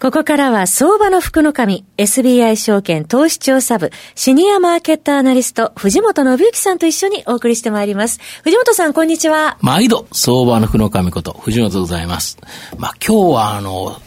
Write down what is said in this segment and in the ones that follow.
ここからは相場の福の神、SBI 証券投資調査部、シニアマーケットアナリスト、藤本信之さんと一緒にお送りしてまいります。藤本さん、こんにちは。毎度、相場の福の神こと、藤本でございます。まあ、今日は、あの、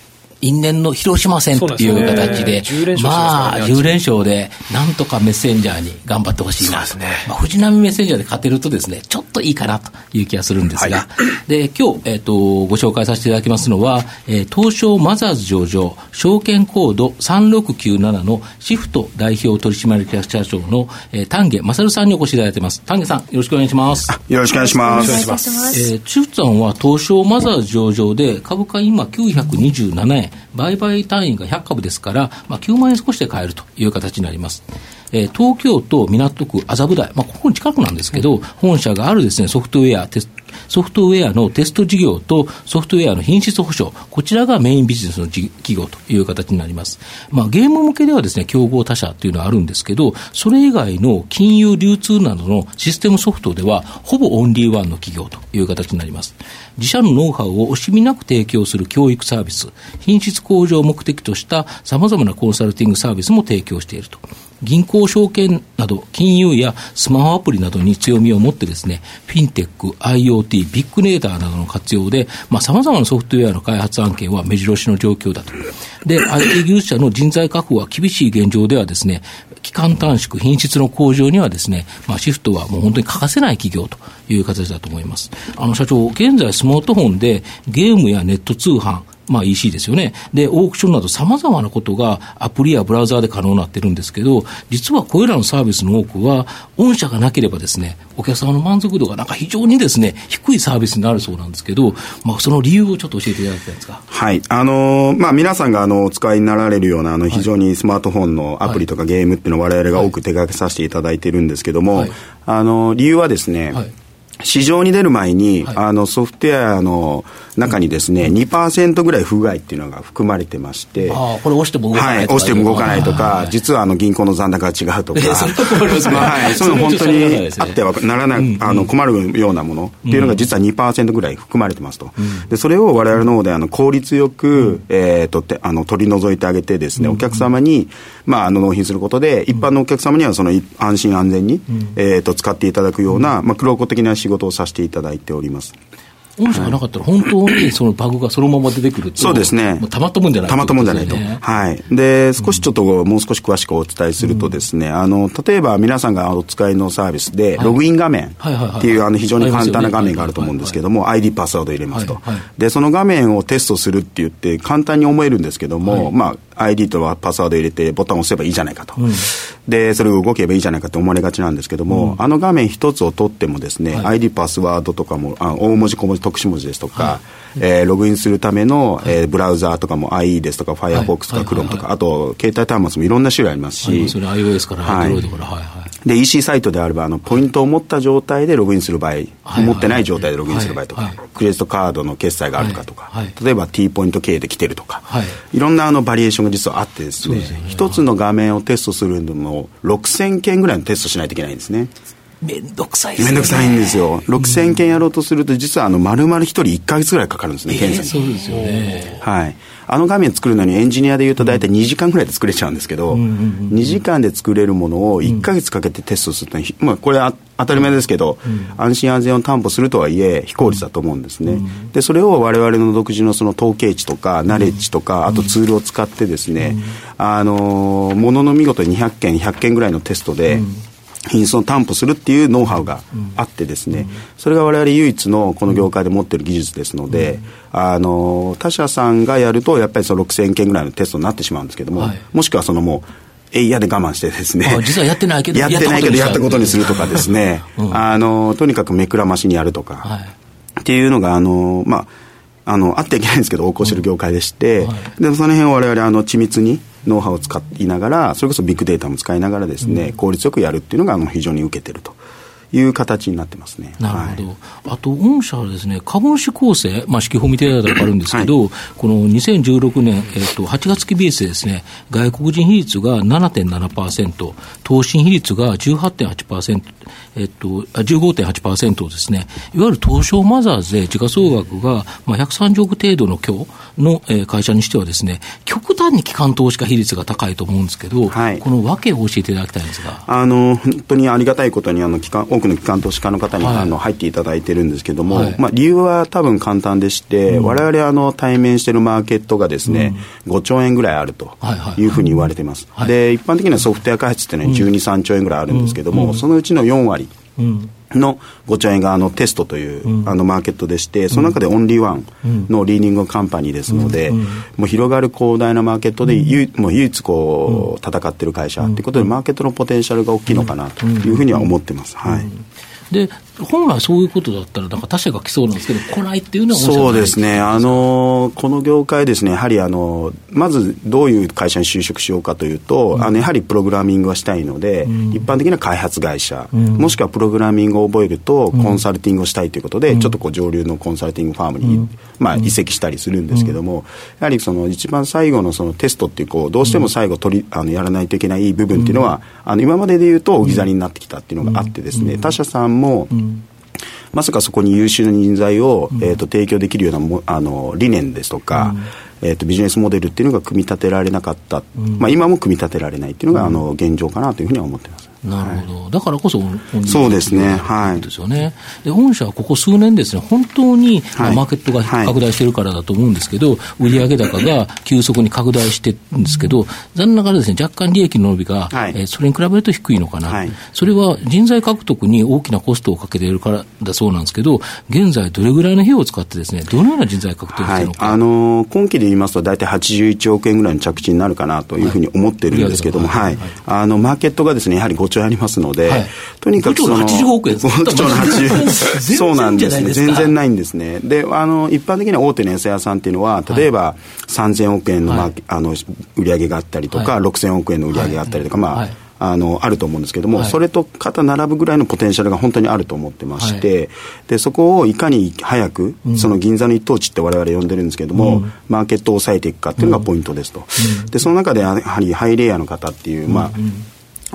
因縁の広島戦という形で、でね、まあ、10連勝で、なんとかメッセンジャーに頑張ってほしいなと。ね、まあ、藤波メッセンジャーで勝てるとですね、ちょっといいかなという気がするんですが、はい、で、今日、えっ、ー、と、ご紹介させていただきますのは、えー、東証マザーズ上場、証券コード3697のシフト代表取締役社長の、えー、丹下勝さんにお越しいただいてます。丹下さん、よろしくお願いします。よろしくお願いします。よろしくお願いします。えー、シフトさんは東証マザーズ上場で、株価今927円、売買単位が100株ですから、まあ、9万円少しで買えるという形になります。えー、東京都港区麻布台、まあ、ここに近くなんですけど、本社があるですね、ソフトウェア、テスソフトウェアのテスト事業とソフトウェアの品質保証、こちらがメインビジネスの企業という形になります。まあ、ゲーム向けではですね、競合他社というのはあるんですけど、それ以外の金融流通などのシステムソフトでは、ほぼオンリーワンの企業という形になります。自社のノウハウを惜しみなく提供する教育サービス、品質向上を目的とした様々なコンサルティングサービスも提供していると。銀行証券など金融やスマホアプリなどに強みを持ってですね、フィンテック、IoT、ビッグネーターなどの活用で、まあ、様々なソフトウェアの開発案件は目白押しの状況だと。で、IT 技術者の人材確保は厳しい現状ではですね、期間短縮、品質の向上にはですね、まあ、シフトはもう本当に欠かせない企業という形だと思います。あの、社長、現在スマートフォンでゲームやネット通販、まあ EC ですよね。で、オークションなど様々なことがアプリやブラウザーで可能になってるんですけど、実はこれらのサービスの多くは、御社がなければですね、お客様の満足度がなんか非常にですね、低いサービスになるそうなんですけど、まあその理由をちょっと教えていただきたいんですか？はい。あのー、まあ皆さんがあの、お使いになられるような、あの、非常にスマートフォンのアプリとかゲームっていうのを我々が多く手掛けさせていただいているんですけども、はい、あの、理由はですね、はい市場に出る前に、はい、あのソフトウェアの中にですね、うん、2%ぐらい不具合っていうのが含まれてまして、あこれ押しても動かないとか、はい、押しても動かないとか、はい、実はあの銀行の残高が違うとか、そういうの本当にあってはならない、うん、あの困るようなものっていうのが実は2%ぐらい含まれてますと。うん、でそれを我々の方であの効率よく、えー、とてあの取り除いてあげてですね、お客様に、まあ、あの納品することで、一般のお客様にはその安心安全に、えー、と使っていただくような、まあ、黒子的な仕事をさせていただいております。御社がなかったら、本当にそのバグがそのまま出てくると、そうですね、たまったもんじゃないたまったもんじゃないと、はい、で少しちょっと、もう少し詳しくお伝えすると、ですね、あの例えば皆さんがお使いのサービスで、ログイン画面っていう、あの非常に簡単な画面があると思うんですけども、ID、パスワード入れますと、で、その画面をテストするって言って、簡単に思えるんですけども、まあ、ID とパスワード入れてボタンを押せばいいじゃないかと、うん、でそれが動けばいいじゃないかと思われがちなんですけども、うん、あの画面一つを取ってもですね、はい、ID パスワードとかもあ大文字小文字特殊文字ですとか、はい、えー、ログインするための、えー、ブラウザーとかも IE ですとか Firefox とか Chrome とか、あと携帯端末もいろんな種類ありますし、あり iOS から Android から、はいはいで EC サイトであればあのポイントを持った状態でログインする場合、持ってない状態でログインする場合とか、クレジットカードの決済があるかとか、例えば T ポイント経営で来てるとか、い、ろんなあのバリエーションが実はあってですね一、つの画面をテストするのも6000件ぐらい。のテストしないといけないんですね。めんどくさいですね。めんどくさいんですよ。6000件やろうとすると、実はあの、丸々一人1か月ぐらいかかるんですね、検査に。そうですよね。はい。あの画面作るのにエンジニアでいうと大体2時間ぐらいで作れちゃうんですけど、2時間で作れるものを1か月かけてテストすると、まあ、これは当たり前ですけど、安心安全を担保するとはいえ非効率だと思うんですね。でそれを我々の独自のその統計値とかナレッジとか、あとツールを使ってですね、あのものの見事に200件100件ぐらいのテストで、品質を担保するっていうノウハウがあってですね、それが我々唯一のこの業界で持ってる技術ですので、あの他社さんがやるとやっぱりその6000件ぐらいのテストになってしまうんですけども、はい、もしくはそのもうえいやで我慢してですね。実はやってないけど、やってないけどやったことにする。とかですね、うん、あの、とにかく目くらましにやるとか、はい、っていうのが、あの、まあ、あの、あってはいけないんですけど、横行してる業界でして、うんはい、で、その辺を我々、あの、緻密に、ノウハウを使いながら、それこそビッグデータも使いながらですね、うん、効率よくやるっていうのがあの非常に受けてるという形になってますね。なるほど。はい、あと、御社はですね、株主構成、まあ、指揮法見ていただいたら分かるんですけど、はい、この2016年、えっ、ー、と、8月期ベースでですね、外国人比率が7.7%、投資比率が18.8%、えっと、15.8%ですね、いわゆる東証マザーズで時価総額が、まあ、130億程度の今日の、えー、会社にしてはですね、極端に機関投資家比率が高いと思うんですけど、はい、この訳を教えていただきたいんですが。あの、本当にありがたいことに、あの、機関、多くの機関投資家の方に、はい、あの入っていただいてるんですけども、はい、まあ、理由は多分簡単でして、われわれあの対面しているマーケットがですね、うん、5兆円ぐらいあるというふうに言われています。で、一般的にはソフトウェア開発っていうのは12、3兆円ぐらいあるんですけども、うん、そのうちの4割。の5兆円があのテストという、あのマーケットでして、その中でオンリーワンのリーディングカンパニーですので、もう広がる広大なマーケットで、もう唯一こう戦ってる会社ということで、マーケットのポテンシャルが大きいのかなというふうには思ってます。はい。で本来そういうことだったら、なんか他社が来そうなんですけど、来ないっていうのはそうですね、あのこの業界ですね、やはりあのまずどういう会社に就職しようかというと、うん、あのやはりプログラミングはしたいので、うん、一般的な開発会社、うん、もしくはプログラミングを覚えると、コンサルティングをしたいということで、ちょっとこう上流のコンサルティングファームに、まあ、移籍したりするんですけども、やはりその一番最後のそのテストっていうこう、どうしても最後取りあのやらないといけない部分っていうのは、あの今までで言うと置き去りになってきたっていうのがあってですね、他社さんも、まさかそこに優秀な人材を、えーと、提供できるようなもあの理念ですとか、えーと、ビジネスモデルっていうのが組み立てられなかった、まあ、今も組み立てられないっていうのが、あの現状かなというふうには思ってます。なるほど、はい、だからこそ、そうですね、はい。ですよね。で、御社はここ数年ですね、本当に、はい、マーケットが拡大してるからだと思うんですけど、売上高が急速に拡大してるんですけど、残念ながらですね、若干利益の伸びが、はい、えー、それに比べると低いのかな、はい、それは人材獲得に大きなコストをかけているからだそうなんですけど、現在、どれぐらいの費用を使ってですね、どのような人材獲得してるのか。あのー、今期で言いますと、大体81億円ぐらいの着地になるかなというふうに思ってるんですけども、はい。あの、マーケットがですね、やはり5兆円ありますので、はい、とにかくその85億円5兆 の80そうなんですね。全然ないんですね。であの一般的には大手の餌屋さんっていうのは例えば、はい、3000億円の,、まあ、あの売り上げがあったりとか、はい、6000億円の売り上げがあったりとか、まあ、あのあると思うんですけども、はい、それと肩並ぶぐらいのポテンシャルが本当にあると思ってまして、はい、でそこをいかに早く、うん、その銀座の一等地って我々呼んでるんですけども、うん、マーケットを抑えていくかっていうのがポイントですと、うん、でその中でやはりハイレイヤーの方っていう、まあ、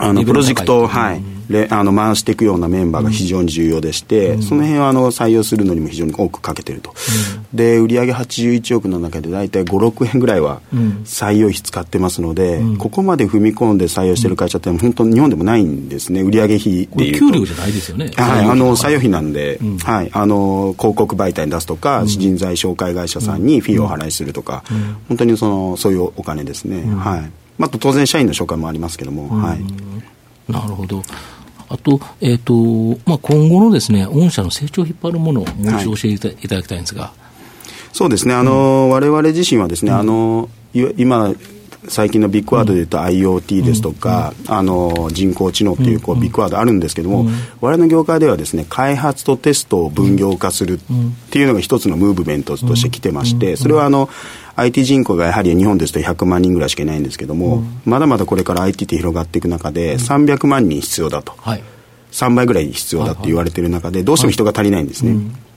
あのプロジェクトを、はい、あの回していくようなメンバーが非常に重要でして、うん、その辺はあの採用するのにも非常に多くかけてると、うん、で売上81億の中で大体56円ぐらいは採用費使ってますので、うん、ここまで踏み込んで採用してる会社って本当日本でもないんですね。売上費っていう給料じゃないですよね。はい。あの採用費なんで、はい、あの広告媒体に出すとか、人材紹介会社さんにフィーを払いするとか、本当にそのそういうお金ですね、はいまあ、当然社員の紹介もありますけども、はい。なるほど。あと、えっ、ー、と、まあ、今後のですね、御社の成長を引っ張るものをもう一度教えていただきたいんですが。はい、そうですね、あの、うん、我々自身はですね、うん、あの、今、最近のビッグワードでいうと IoT ですとか、うん、あの人工知能というこうビッグワードあるんですけども、うん、我々の業界ではですね開発とテストを分業化するっていうのが一つのムーブメントとしてきてまして、それはあの IT 人口がやはり日本ですと100万人ぐらいしかいないんですけども、うん、まだまだこれから IT って広がっていく中で、300万人必要だと、はい、3倍ぐらい必要だって言われてる中で、どうしても人が足りないんですね。はい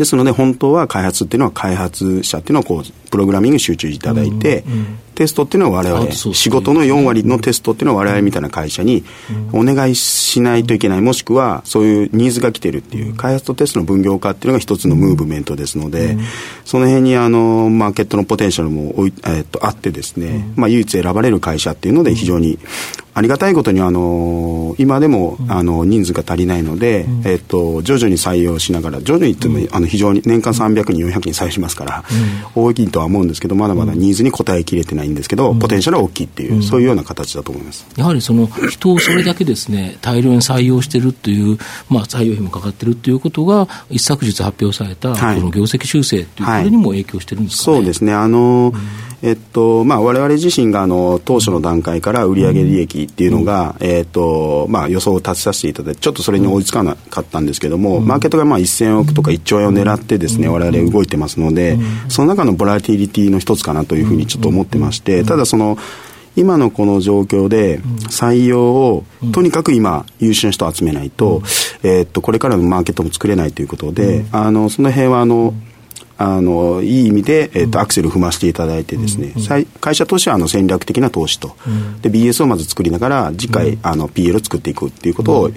ですので本当は開発っていうのは開発者っていうのをこうプログラミング集中いただいて、うんうん、テストっていうのは我々仕事の4割のテストっていうのは我々みたいな会社にお願いしないといけないもしくはそういうニーズが来てるっていう開発とテストの分業化っていうのが一つのムーブメントですので、その辺にあのマーケットのポテンシャルもえっとあってですね、まあ、唯一選ばれる会社っていうので非常にありがたいことにあの今でもあの人数が足りないので、えっと徐々に採用しながら徐々に言ってもあの非常に年間300人400人採用しますから、大きいとは思うんですけどまだまだニーズに応えきれてないんですけど、ポテンシャルは大きいっていう、そういうような形だと思います。やはりその人をそれだけですね大量に採用してるっていう、まあ、採用費もかかってるっていうことが一昨日発表された、この業績修正っていうこれにも影響してるんですか、ね。はい、そうですね。あの、うんえっとまあ、我々自身があの当初の段階から売上利益っていうのが、うん、えっとまあ、予想を立てさせていただいてちょっとそれに追いつかなかったんですけども、うん、マーケットがまあ1000億とか1兆円を狙ってですね、うん、我々動いてますので、その中のボラティリティの一つかなというふうにちょっと思ってまして、ただその今のこの状況で採用を、とにかく今優秀な人を集めないと,、えー、っとこれからのマーケットも作れないということで、あのその辺はあの、あのいい意味で、えーとアクセル踏ませていただいてですね、会社としてはあの戦略的な投資と、で BS をまず作りながら次回、あの PL を作っていくっていうことを、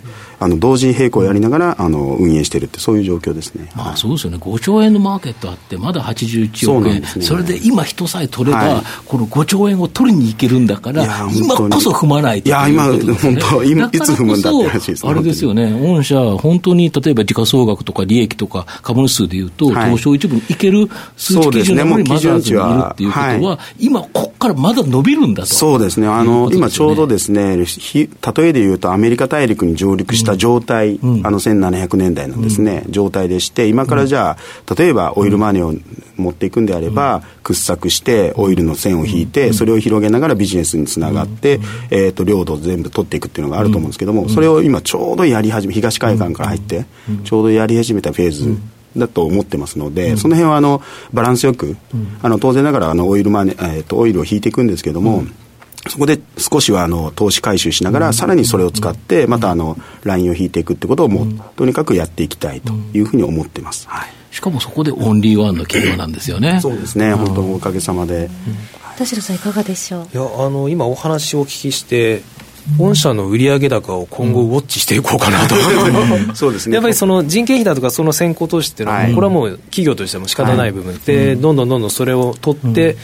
あの同時並行やりながらあの運営しているってそういう状況ですね、まあ、そうですよね。5兆円のマーケットあってまだ81億円。そ,、ね、それで今人さえ取れば、はい、この5兆円を取りにいけるんだから今こそ踏まないといや今本当今いつ踏むんだって話です。あれですよね。御社本当に例えば時価総額とか利益とか株主数でいうと、はい、東証一部にいける数値基準のにマザーズにいるっていうことは、はい、今ここからまだ伸びるんだとそうですね。あの、ね、今ちょうどですね例えでいうとアメリカ大陸に上陸した状態、うん。あの1700年代のですね、状態でして今からじゃあ例えばオイルマネーを持っていくんであれば、掘削してオイルの線を引いて、それを広げながらビジネスにつながって、えー、と領土を全部取っていくっていうのがあると思うんですけども、それを今ちょうどやり始め東海岸から入って、ちょうどやり始めたフェーズだと思ってますので、うん、その辺はあのバランスよく、うん、あの当然ながらあのオイルマネ、えー、とオイルを引いていくんですけども、うんそこで少しはあの投資回収しながら、さらにそれを使って、またあのラインを引いていくってことをもう、とにかくやっていきたいというふうに思ってます。はい、しかもそこでオンリーワンの企業なんですよね。そうですね、本当おかげさまで。田代さんいかがでしょう？いやあの今お話をお聞きして御社の売上高を今後ウォッチしていこうかなと、そうですね。やっぱりその人件費だとかその先行投資っていうのは、はい、これはもう企業としても仕方ない部分で、はい、どんどんどんどんそれを取って、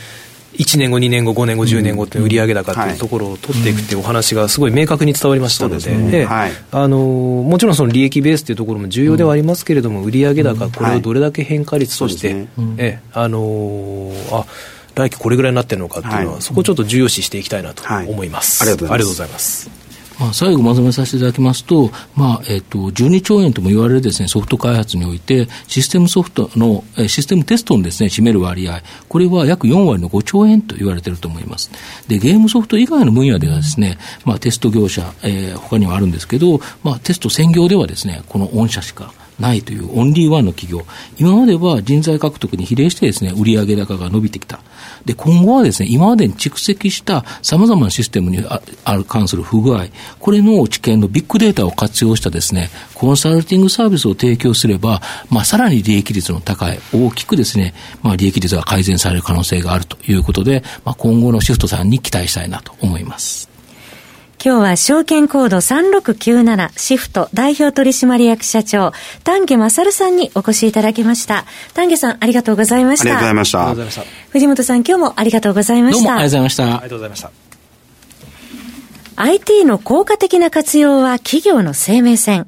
1年後、2年後、5年後、10年後って売上高っていうところを取っていくっていうお話がすごい明確に伝わりましたので、あのもちろんその利益ベースっていうところも重要ではありますけれども、売上高、これをどれだけ変化率として、えあのあ来期これぐらいになってるのかっていうのは、そこをちょっと重要視していきたいなと思います。ありがとうございます。まあ、最後まとめさせていただきますと、まあえっと、12兆円とも言われるです、ね、ソフト開発において、システムソフトの、システムテストのです、ね、占める割合、これは約4割の5兆円と言われていると思います。で、ゲームソフト以外の分野ではですね、まあ、テスト業者、えー、他にはあるんですけど、まあ、テスト専業ではですね、この御社しかないというオンリーワンの企業、今までは人材獲得に比例してですね、売上高が伸びてきた。で、今後はですね、今までに蓄積した様々なシステムにある関する不具合、これの知見のビッグデータを活用したですね、コンサルティングサービスを提供すれば、まあ、さらに利益率の高い、大きくですね、まあ、利益率が改善される可能性があるということで、まあ、今後のシフトさんに期待したいなと思います。今日は証券コード3697シフト代表取締役社長丹下勝さんにお越しいただきました。丹下さんありがとうございました。ありがとうございました。藤本さん今日もありがとうございました。どうもありがとうございました。ありがとうございました。IT の効果的な活用は企業の生命線